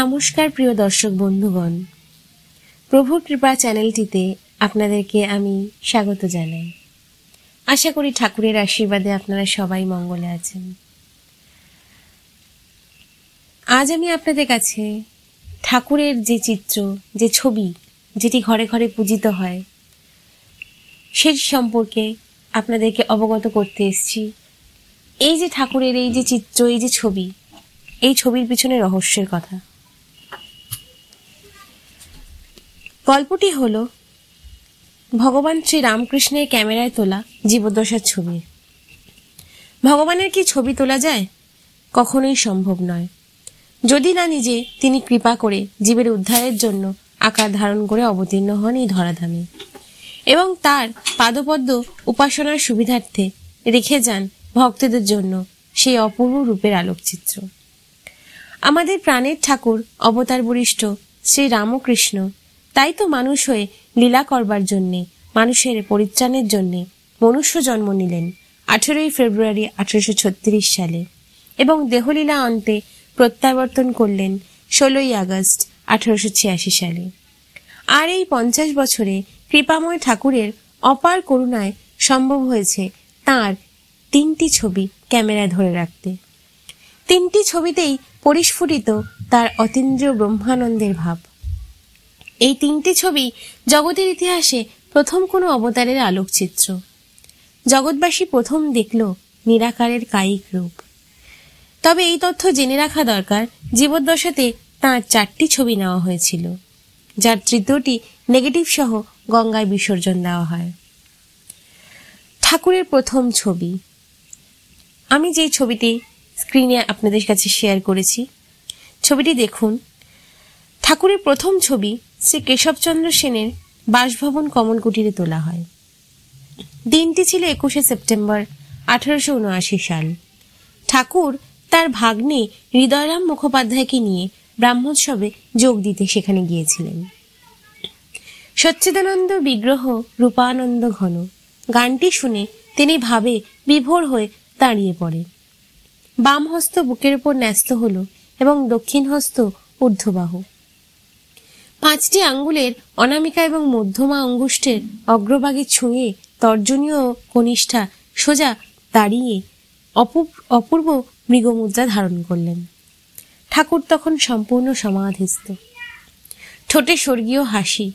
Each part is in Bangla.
নমস্কার, প্রিয় দর্শক বন্ধুগণ। প্রভু কৃপা চ্যানেলটিতে আপনাদেরকে আমি স্বাগত জানাই। আশা করি ঠাকুরের আশীর্বাদে আপনারা সবাই মঙ্গলে আছেন। আজ আমি আপনাদের কাছে ঠাকুরের যে চিত্র, যে ছবি, যেটি ঘরে ঘরে পূজিত হয় সেই সম্পর্কে আপনাদেরকে অবগত করতে এসেছি। এই যে ঠাকুরের এই যে চিত্র, এই যে ছবি, এই ছবির পিছনে রহস্যের কথা। গল্পটি হল ভগবান শ্রী রামকৃষ্ণের ক্যামেরায় তোলা জীবদ্দশার ছবি। ভগবানের কি ছবি তোলা যায়? কখনোই সম্ভব নয়। যদি না নিজে, তিনি কৃপা করে জীবের উদ্ধারের জন্য আকার ধারণ করে অবতীর্ণ হন এই ধরাধামে। এবং তার পাদপদ্ম উপাসনার সুবিধার্থে রেখে যান ভক্তদের জন্য সেই অপূর্ব রূপের আলোকচিত্র। আমাদের প্রাণের ঠাকুর অবতার বরিষ্ঠ শ্রী রামকৃষ্ণ তাই তো মানুষ হয়ে লীলা করবার জন্যে, মানুষের পরিত্রাণের জন্যে মনুষ্য জন্ম নিলেন আঠেরোই ফেব্রুয়ারি আঠেরোশো ছত্রিশ সালে এবং দেহলীলা অন্তে প্রত্যাবর্তন করলেন ষোলোই আগস্ট আঠেরোশো ছিয়াশি সালে। আর এই পঞ্চাশ বছরে কৃপাময় ঠাকুরের অপার করুণায় সম্ভব হয়েছে তার তিনটি ছবি ক্যামেরায় ধরে রাখতে। তিনটি ছবিতেই পরিস্ফুটিত তার অতীন্দ্রিয় ব্রহ্মানন্দের ভাব। এই তিনটি ছবি জগতের ইতিহাসে প্রথম কোনো অবতারের আলোকচিত্র। জগৎবাসী প্রথম দেখল নিরাকারের কায়িক রূপ। তবে এই তথ্য জেনে রাখা দরকার, জীবদ্দশাতে তাঁর চারটি ছবি নেওয়া হয়েছিল, যার তৃতীয়টি নেগেটিভ সহ গঙ্গায় বিসর্জন দেওয়া হয়। ঠাকুরের প্রথম ছবি। আমি যে ছবিটি স্ক্রিনে আপনাদের কাছে শেয়ার করেছি, ছবিটি দেখুন। ঠাকুরের প্রথম ছবি শ্রী কেশবচন্দ্র সেনের বাসভবন কমল কুটিরে তোলা হয়। দিনটি ছিল একুশে সেপ্টেম্বর আঠারোশো উনআশি সাল। ঠাকুর তার ভাগ্নে হৃদয়রাম মুখোপাধ্যায়কে নিয়ে ব্রাহ্মোৎসবে যোগ দিতে সেখানে গিয়েছিলেন। সচ্চিদানন্দ বিগ্রহ রূপানন্দ ঘন। গানটি শুনে তিনি ভাবে বিভোর হয়ে দাঁড়িয়ে পড়ে বাম হস্ত বুকের উপর ন্যস্ত হল এবং দক্ষিণ হস্ত ঊর্ধ্ববাহু। পাঁচটি আঙ্গুলের অনামিকা এবং মধ্যমা অঙ্গুষ্ঠের অগ্রভাগে ছুঁয়ে তর্জনীয় কনিষ্ঠা সোজা দাঁড়িয়ে অপূর্ব মৃগমুদ্রা ধারণ করলেন। ঠাকুর তখন সম্পূর্ণ সমাধিস্থ। ঠোঁটে স্বর্গীয় হাসি।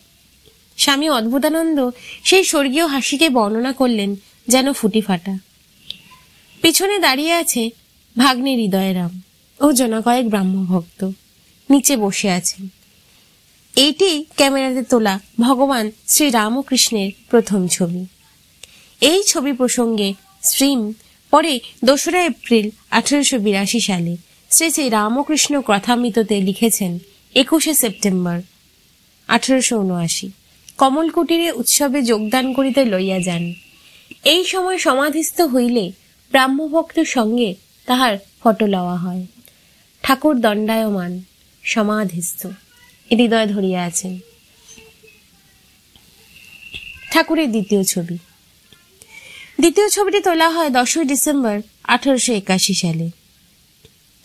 স্বামী অদ্ভুতানন্দ সেই স্বর্গীয় হাসিকে বর্ণনা করলেন যেন ফুটি ফাটা। পিছনে দাঁড়িয়ে আছে ভাগ্নে হৃদয়রাম ও জনা কয়েক ব্রাহ্মভক্ত। নিচে বসে আছেন। এইটি ক্যামেরাতে তোলা ভগবান শ্রী রামকৃষ্ণের প্রথম ছবি। এই ছবি প্রসঙ্গে স্ট্রিম পরে দোসরা এপ্রিল আঠারোশো বিরাশি সালে শ্রী শ্রী রামকৃষ্ণ কথামৃততে লিখেছেন একুশে সেপ্টেম্বর আঠারোশো উনআশি। কমলকুটিরে উৎসবে যোগদান করিতে লইয়া যান। এই সময় সমাধিস্থ হইলে ব্রাহ্মভক্তের সঙ্গে তাহার ফটো লওয়া হয়। ঠাকুর দণ্ডায়মান সমাধিস্থ। হৃদয় ধরিয়া আছেন। ঠাকুরের দ্বিতীয় ছবি। দ্বিতীয় ছবিটি তোলা হয় দশই ডিসেম্বর আঠারোশো একাশি সালে।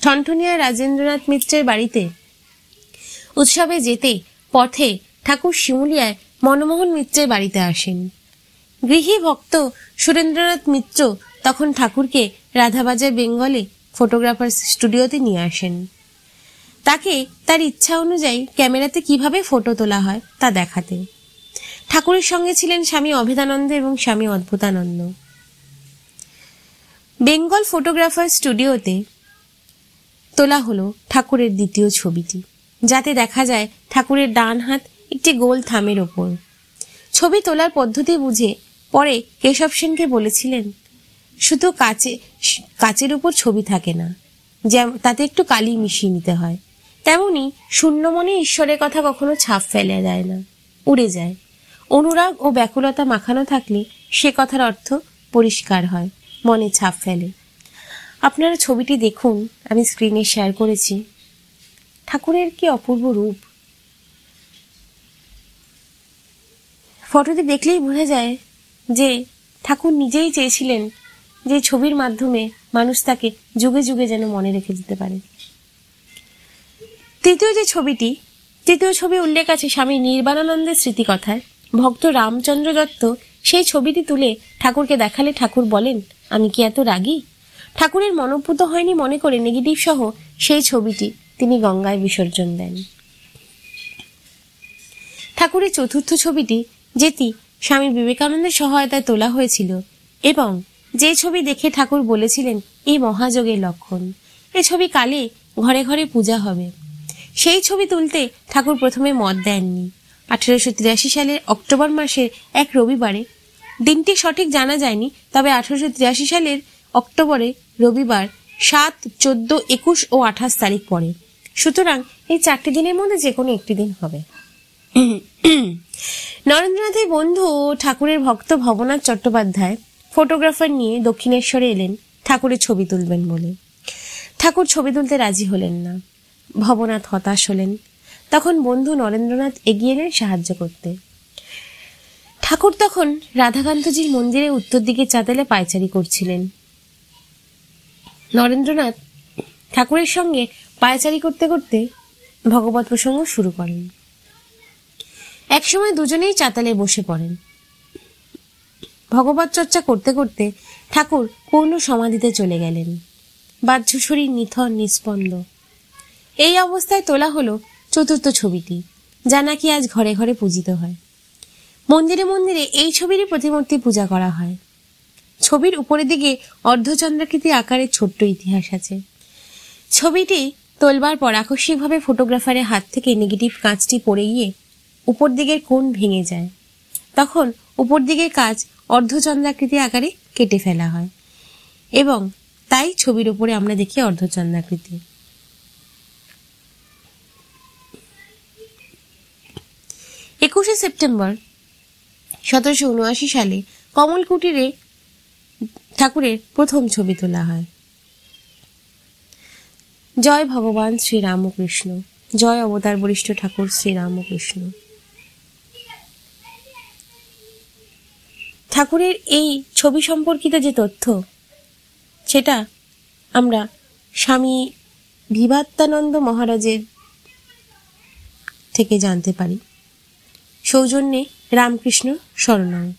ঠনঠনিয়া রাজেন্দ্রনাথ মিত্রের বাড়িতে। উৎসবে যেতে পথে ঠাকুর শিমুলিয়ায় মনমোহন মিত্রের বাড়িতে আসেন। গৃহী ভক্ত সুরেন্দ্রনাথ মিত্র তখন ঠাকুরকে রাধাবাজার বেঙ্গলে ফটোগ্রাফার স্টুডিওতে নিয়ে আসেন। তাকে তার ইচ্ছা অনুযায়ী ক্যামেরাতে কীভাবে ফটো তোলা হয় তা দেখাতে। ঠাকুরের সঙ্গে ছিলেন স্বামী অভেদানন্দ এবং স্বামী অদ্ভুতানন্দ। বেঙ্গল ফটোগ্রাফার স্টুডিওতে তোলা হলো ঠাকুরের দ্বিতীয় ছবিটি, যাতে দেখা যায় ঠাকুরের ডান হাত একটি গোল থামের ওপর। ছবি তোলার পদ্ধতি বুঝে পরে কেশব সেনকে বলেছিলেন, শুধু কাচে, কাচের উপর ছবি থাকে না, যেমন, তাতে একটু কালি মিশিয়ে নিতে হয়। তেমনি শূন্য মনে ঈশ্বরের কথা কখনো ছাপ ফেলে যায় না। উড়ে যায়। অনুরাগ ও ব্যাকুলতা মাখানো থাকলে সে কথার অর্থ পরিষ্কার হয়, মনে ছাপ ফেলে। আপনারা ছবিটি দেখুন, আমি স্ক্রিনে শেয়ার করেছি। ঠাকুরের কি অপূর্ব রূপ। ফটোটি দেখলেই বোঝা যায় যে ঠাকুর নিজেই চেয়েছিলেন যে ছবির মাধ্যমে মানুষ তাকে যুগে যুগে যেন মনে রেখে দিতে পারে। তৃতীয় যে ছবিটি, তৃতীয় ছবি উল্লেখ আছে স্বামী নির্বাণানন্দের স্মৃতিকথায় ভক্ত রামচন্দ্র দত্ত সেই ছবিটি তুলে ঠাকুরকে দেখালে ঠাকুর বলেন, আমি কি এত রাগী? ঠাকুরের মনোপুত হয়নি মনে করে নেগেটিভ সহ সেই ছবিটি তিনি গঙ্গায় বিসর্জন দেন। ঠাকুরের চতুর্থ ছবিটি, যেটি স্বামী বিবেকানন্দের সহায়তায় তোলা হয়েছিল এবং যে ছবি দেখে ঠাকুর বলেছিলেন, এই মহাযোগের লক্ষণ। এ ছবি কালে ঘরে ঘরে পূজা হবে। সেই ছবি তুলতে ঠাকুর প্রথমে মত দেননি। আঠেরোশো তিরাশি সালের অক্টোবর মাসের এক রবিবারে। দিনটি সঠিক জানা যায়নি, তবে আঠেরোশো তিরাশি সালের অক্টোবরে রবিবার সাত, চোদ্দ, একুশ ও আঠাশ তারিখ পরে সুতরাং এই চারটি দিনের মধ্যে যে কোনো একটি দিন হবে। নরেন্দ্রনাথের বন্ধু ঠাকুরের ভক্ত ভবনাথ চট্টোপাধ্যায় ফটোগ্রাফার নিয়ে দক্ষিণেশ্বরে এলেন, ঠাকুরের ছবি তুলবেন বলে। ঠাকুর ছবি তুলতে রাজি হলেন না। ভবনাথ হতাশ হলেন। তখন বন্ধু নরেন্দ্রনাথ এগিয়ে এলেন সাহায্য করতে। ঠাকুর তখন রাধাকান্তজির মন্দিরে উত্তর দিকে চাতালে পায়চারি করছিলেন। নরেন্দ্রনাথ ঠাকুরের সঙ্গে পায়চারি করতে করতে ভগবত প্রসঙ্গ শুরু করেন। একসময় দুজনেই চাতালে বসে পড়েন। ভগবত চর্চা করতে করতে ঠাকুর পূর্ণ সমাধিতে চলে গেলেন। বাহ্য শরীর নিথর, নিস্পন্দ। এই অবস্থায় তোলা হলো চতুর্থ ছবিটি, যা নাকি আজ ঘরে ঘরে পূজিত হয়। মন্দিরে মন্দিরে এই ছবিরই প্রতিমূর্তি পূজা করা হয়। ছবির উপরের দিকে অর্ধচন্দ্রাকৃতি আকারের ছোট্ট ইতিহাস আছে। ছবিটি তোলবার পর আকস্মিকভাবে ফটোগ্রাফারের হাত থেকে নেগেটিভ কাঁচটি পড়ে গিয়ে উপর দিকের কোণ ভেঙে যায়। তখন উপর দিকের কাজ অর্ধচন্দ্রাকৃতি আকারে কেটে ফেলা হয়। এবং তাই ছবির উপরে আমরা দেখি অর্ধচন্দ্রাকৃতি। একুশে সেপ্টেম্বর সতেরোশো উনআশি সালে কমল কুটিরে ঠাকুরের প্রথম ছবি তোলা হয়। জয় ভগবান শ্রীরামকৃষ্ণ। জয় অবতার বরিষ্ঠ ঠাকুর শ্রীরামকৃষ্ণ। ঠাকুরের এই ছবি সম্পর্কিত যে তথ্য, সেটা আমরা স্বামী বিভাত্তানন্দ মহারাজের থেকে জানতে পারি। সৌজন্যে রামকৃষ্ণ শরণায়।